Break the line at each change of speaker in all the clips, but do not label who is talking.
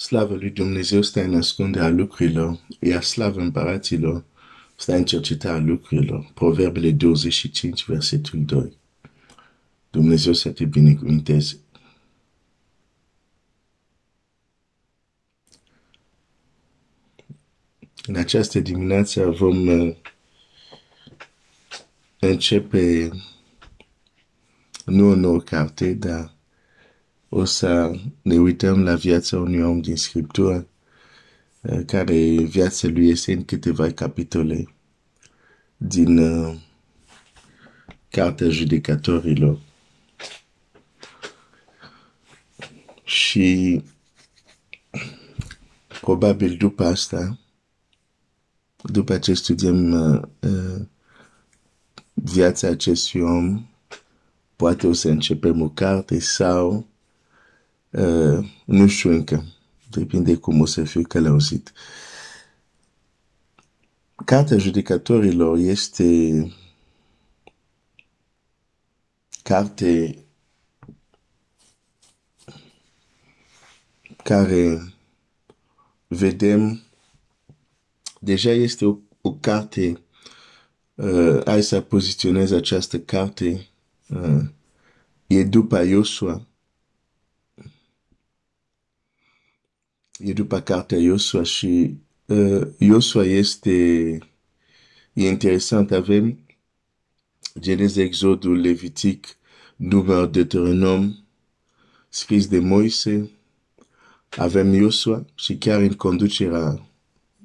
Slavă lui Dumnezeu stă în ascunderea lucrurilor, iar slavă împăraților stă în cercetarea lucrurilor. Proverbele 25, versetul 2. Dumnezeu să te binecuvinteze. În această dimineață vom uh, începe nu o nouă carte, dar o să ne uităm la viața unui om din Scriptură, uh, care viața lui este în câteva capitole din uh, Cartea Judecatorilor. Și probabil după asta, după ce studiem uh, uh, viața acestui om, poate o să începem o carte sau uh, nu știu încă, depinde cum o să fiu călăuzit. Cartea judecătorilor este carte care vedem deja este o, o carte uh, hai să poziționez această carte uh, e după Iosua e după cartea Iosua și uh, Iosua este e interesant avem Geneza, Exodul, Levitic, Număr, Deuteronom, scris de Moise, avem Iosua și chiar în conducerea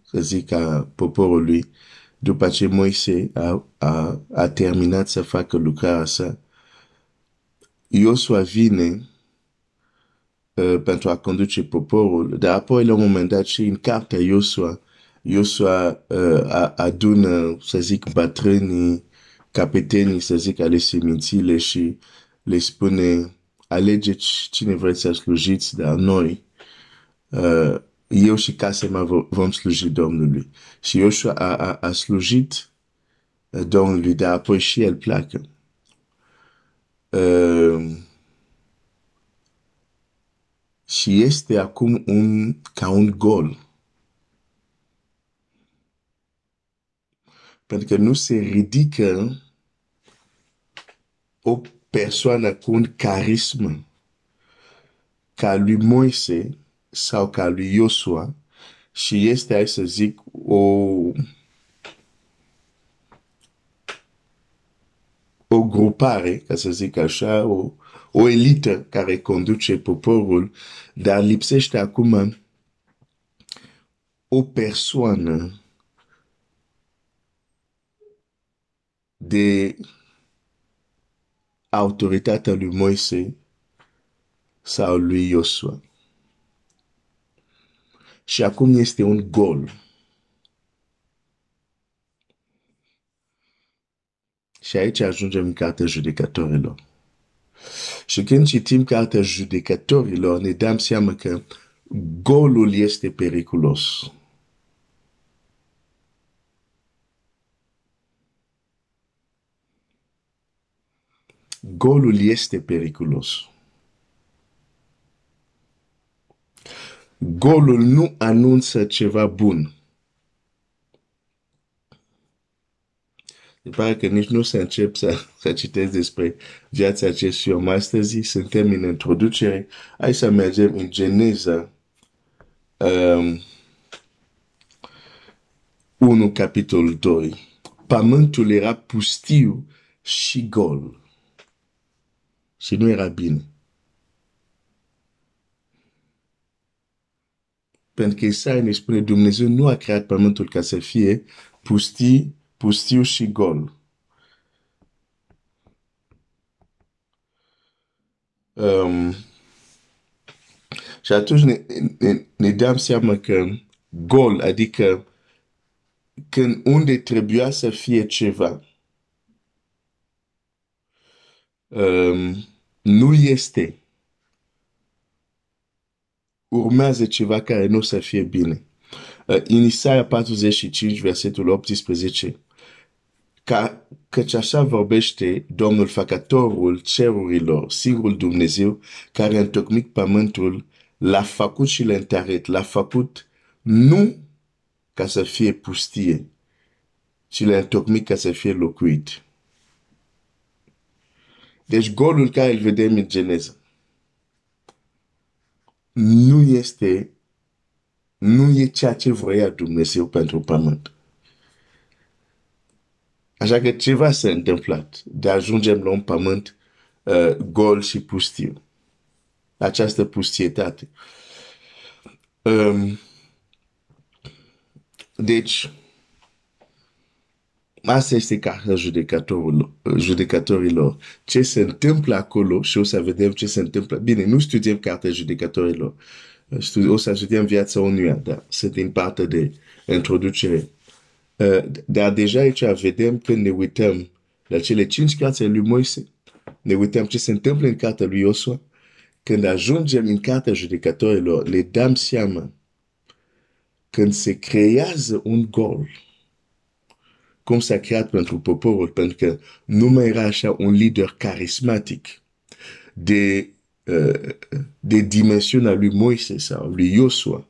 să zic, a poporului, după ce Moise a, a, a terminat să facă lucrarea sa, Iosua vine uh, pentru a conduce poporul, dar apoi la un moment dat și în cartea Iosua, Iosua uh, adună, să zic, bătrânii, capetenii, să zic, ale semințile și le spune, alegeți cine vreți să slujiți, dar noi, uh, eu și casa mea vom sluji Domnului. Și Iosua a, a, a slujit uh, Domnului, dar apoi și el pleacă. Uh, și este acum un, ca un gol. Pentru că nu se ridică o persoană cu un carism ca lui Moise, sau ca lui Iosua și este, hai să zic, o, o grupare, ca să zic așa, o, o elită care conduce poporul, dar lipsește acum o persoană de autoritatea lui Moise sau lui Iosua. Și acum este un gol. Și aici ajungem în cartea judecătorilor. Și când citim cartea judecătorilor, ne dăm seama că golul este periculos. Golul este periculos. golul nu anunță ceva bun. Se pare că nici nu se încep să, să citesc despre viața acestui om. Astăzi suntem în introducere. Hai să mergem în Geneza um, 1, capitolul 2. Pământul era pustiu și gol. Și nu era bine. Pentru că Isaia ne spune Dumnezeu nu a creat pământul ca să fie pustii, pustiu și gol. Um, și atunci ne, ne, ne dăm seama că gol, adică când unde trebuia să fie ceva, um, nu este urmează ceva care nu o să fie bine. Uh, în Isaia 45, versetul 18, ca, căci așa vorbește Domnul Făcătorul cerurilor, singurul Dumnezeu care a întocmit pământul l-a făcut și le întărit. L-a făcut nu ca să fie pustie, ci le-a întocmit ca să fie locuit. Deci golul care îl vedem în Geneza nu este, nu e ceea ce vrea Dumnezeu pentru pământ. Așa că ceva s-a întâmplat de ajungem la un pământ uh, gol și pustiu. Această pustietate. Um, deci, asta este cartea judecatorilor, judecatorilor. Ce se întâmplă acolo și o să vedem ce se întâmplă. Bine, nu studiem cartea judecatorilor. O să studiem viața unuia, dar sunt din partea de introducere. Uh, dar deja aici vedem când ne uităm la cele cinci carte lui Moise, ne uităm ce se întâmplă în cartea lui Iosua, când ajungem în cartea judecatorilor, le dăm seama când se creează un gol, cum s-a creat pentru poporul, pentru că nu mai era așa un lider carismatic de, uh, de dimensiunea lui Moise sau lui Iosua.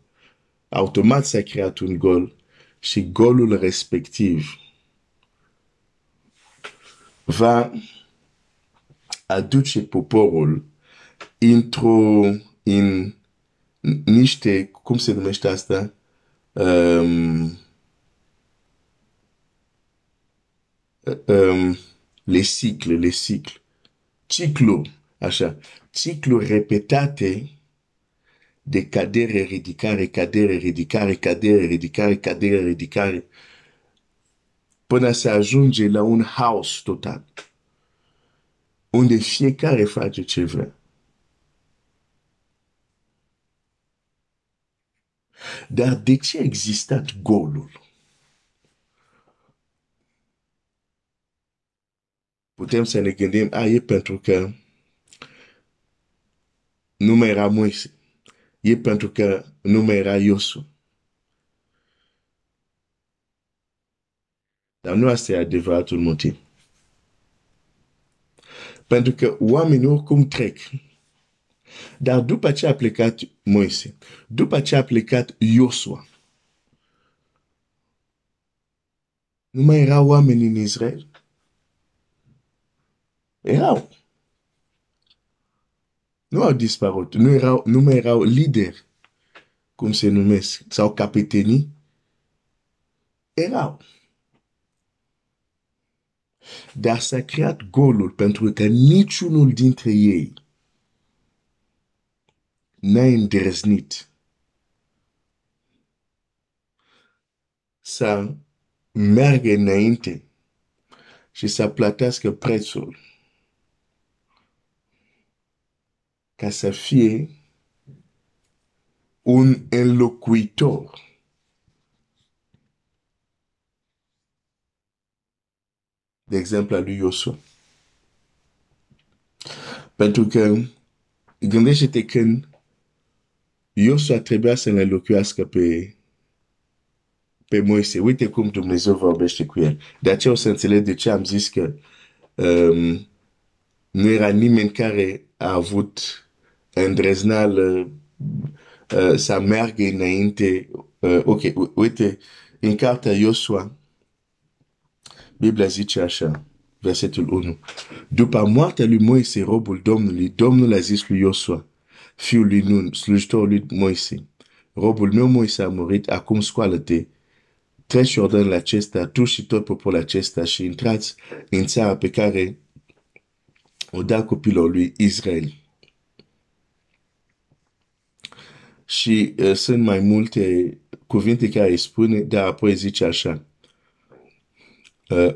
Automat s-a creat un gol și golul respectiv va aduce poporul într-o, în niște, cum se numește asta? Um, um, le cicle, le cicle. Ciclu, așa. Ciclu repetate de cadere, ridicare, cadere, ridicare, cadere, ridicare, cadere, ridicare, până să ajunge la un haos total, unde fiecare face ce vrea. Dar de ce a existat golul? Putem să ne gândim, a, e pentru că nu mai era Moise e pentru că nu mai era Iosu. Dar nu asta e adevăratul motiv. Pentru că oamenii oricum trec. Dar după ce a plecat Moise, după ce a plecat Iosua, nu mai erau oameni în Israel. Erau nu au dispărut, nu, erau, nu mai erau lideri, cum se numesc, sau capetenii, erau. Dar s-a creat golul pentru că niciunul dintre ei n-a îndrăznit. Să meargă înainte și să plătească prețul ca să fie un înlocuitor. De exemplu, al lui Iosua. Pentru că gândește-te când Iosua trebuia să ne înlocuiască pe, pe Moise. Uite cum Dumnezeu vorbește cu el. De aceea o să înțeleg de ce am zis că um, nu era nimeni care a avut îndrăznală uh, să meargă înainte. Uh, ok, uite, în cartea Iosua, Biblia zice așa, versetul 1. După moartea lui Moise, robul Domnului, Domnul a zis lui Iosua, fiul lui Nun, slujitorul lui Moise, robul meu Moise a murit, acum scoală-te, treci ordinul acesta, tu și tot poporul acesta și intrați în țara pe care o da copilul lui Israel. Și uh, sunt mai multe cuvinte care îi spune, dar apoi zice așa. Uh,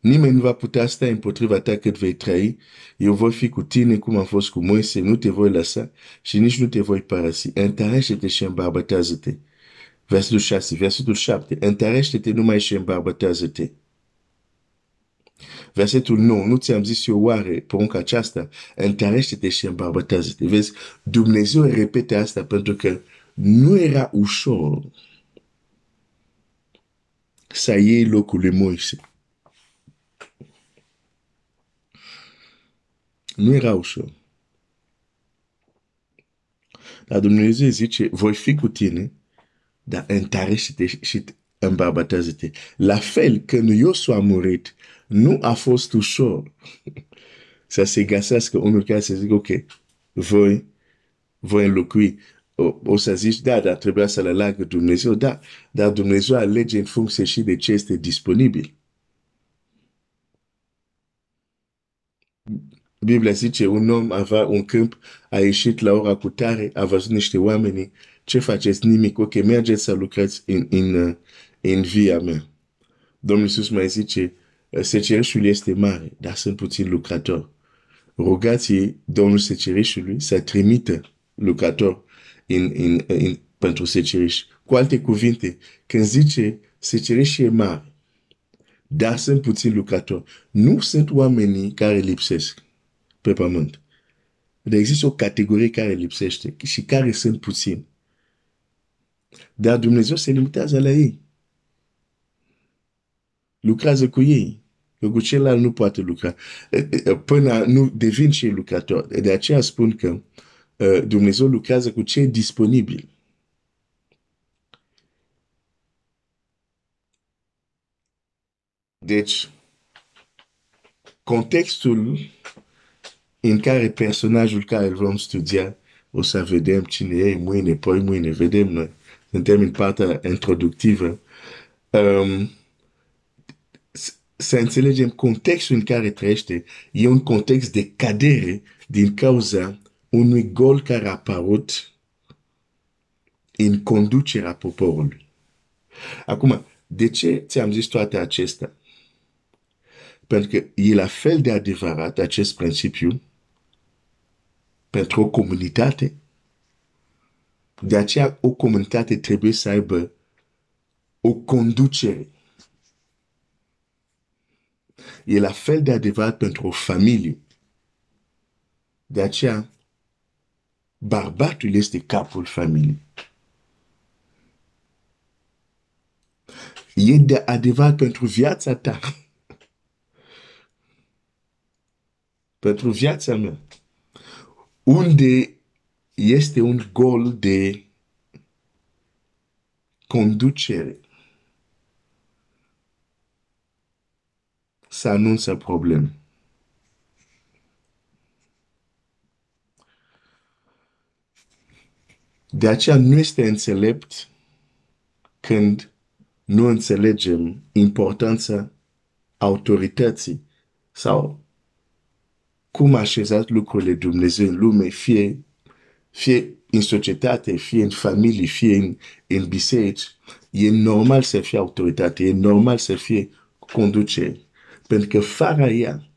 nimeni nu va putea sta împotriva ta cât vei trăi, eu voi fi cu tine cum am fost cu Moise, nu te voi lăsa și nici nu te voi părăsi. Întărește-te și îmbarbătează-te. Versetul 6, versetul 7. Întărește-te numai și îmbarbătează-te. Versetul 9, nu ți-am zis eu oare porunca aceasta, întărește-te și îmbarbătează-te. Vezi, Dumnezeu repete asta pentru că nu era ușor să iei locul lui Moise. Nu era ușor. Dar Dumnezeu zice, voi fi cu tine, dar întare și te, și te îmbărbatează-te. La fel, când Iosu a murit, nu a fost ușor să se găsească unul care să zică, ok, voi, voi înlocui. O, o să zici, da, dar trebuia să le aleagă Dumnezeu, da, dar Dumnezeu alege în funcție și de ce este disponibil. Biblia zice, un om avea un câmp, a ieșit la ora cu tare, a văzut niște oameni, ce faceți? Nimic, ok, mergeți să lucrați în, în, în via mea. Domnul Iisus mai zice, secerișul este mare, dar sunt puțini lucrători. Rugați Domnul secerișului să trimită lucrători în, în, în, pentru seceriș. Cu alte cuvinte, când zice secerișul e mare, dar sunt puțini lucrători, nu sunt oamenii care lipsesc pe pământ. Dar există o categorie care lipsește și care sunt puțini. Dar Dumnezeu se limitează la ei. Lucrează cu ei. Că cu celălalt nu poate lucra. Până nu devin și lucrători. De aceea spun că Dumnezeu lucrează cu cei disponibili. Deci, contextul în care personajul care îl vom studia, o să vedem cine e mâine, poi mâine, vedem noi. Suntem în partea introductivă. Um, să înțelegem contextul în care trăiește. E un context de cadere din cauza unui gol care a apărut în conducerea poporului. Acum, de ce ți-am zis toate acestea? Pentru că e la fel de adevărat acest principiu pentru o comunitate. De aceea o comunitate trebuie să aibă o conducere. E la fel de adevărat pentru o familie. De aceea, bărbatul este capul familiei. E de adevărat pentru viața ta. pentru viața mea unde este un gol de conducere. Să anunță probleme. De aceea nu este înțelept când nu înțelegem importanța autorității sau cum a așezat lucrurile Dumnezeu în lume, fie, fie în societate, fie în familie, fie în, în biserici, e normal să fie autoritate, e normal să fie conducere. Pentru că fără ea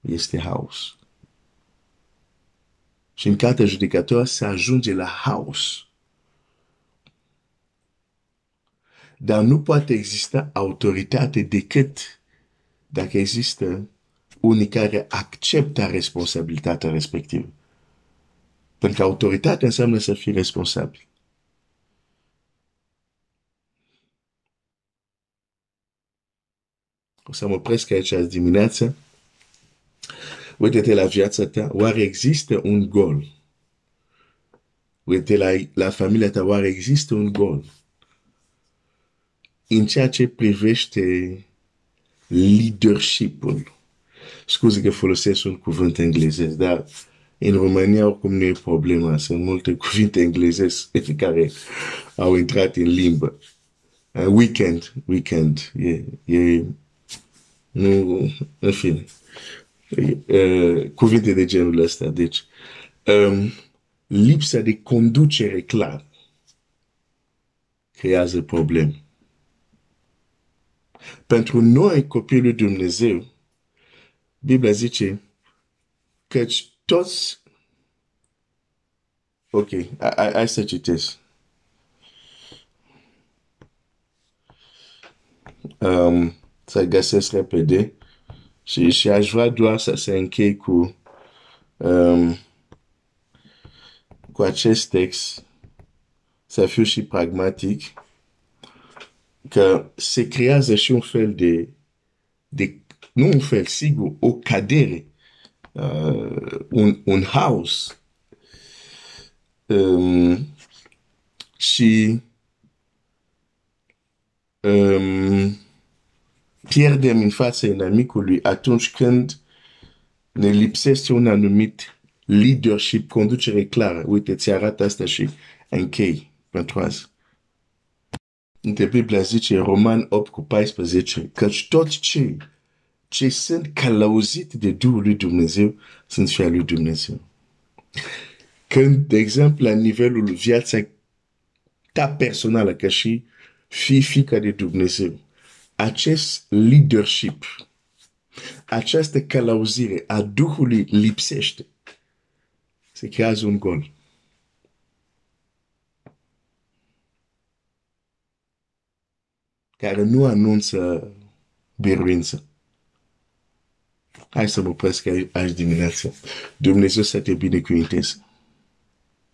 este haos. Și în cartea judecătoare se ajunge la haos. Dar nu poate exista autoritate decât dacă există unii care acceptă responsabilitatea respectivă. Pentru că autoritatea înseamnă să fii responsabil. O să mă opresc aici azi dimineață. Uite-te la viața ta. Oare există un gol? Uite la, la familia ta. Oare există un gol? În ceea ce privește leadership-ul scuze că folosesc un cuvânt englezesc, dar în România oricum nu e problema. Sunt multe cuvinte englezesc care au intrat în limbă. Uh, weekend, weekend, e, e, nu, în fine, uh, cuvinte de genul ăsta. Deci, um, lipsa de conducere clar creează probleme. Pentru noi, copilul lui Dumnezeu, Biblia zice căci toți Ok, hai să citesc. Um, să găsesc repede. Și, și aș vrea doar să se închei cu um, cu acest text să fiu și pragmatic că se creează și un fel de, de nu un fel, sigur, o cadere, uh, un, un house um, și um, pierdem în fața inamicului atunci când ne lipsește un anumit leadership, conducere clară. Uite, ți arată asta și închei pentru azi. De Biblia zice, Roman 8 cu 14, căci toți cei ce sunt călăuziți de Duhul lui Dumnezeu sunt fii al lui Dumnezeu. Când, de exemplu, la nivelul viața ta personală, ca și fi fica de Dumnezeu, acest leadership, această călăuzire a Duhului lipsește, se creează un gol. care nu anunță biruință. Hai să mă opresc aici dimineața. Dumnezeu să te binecuvinteze.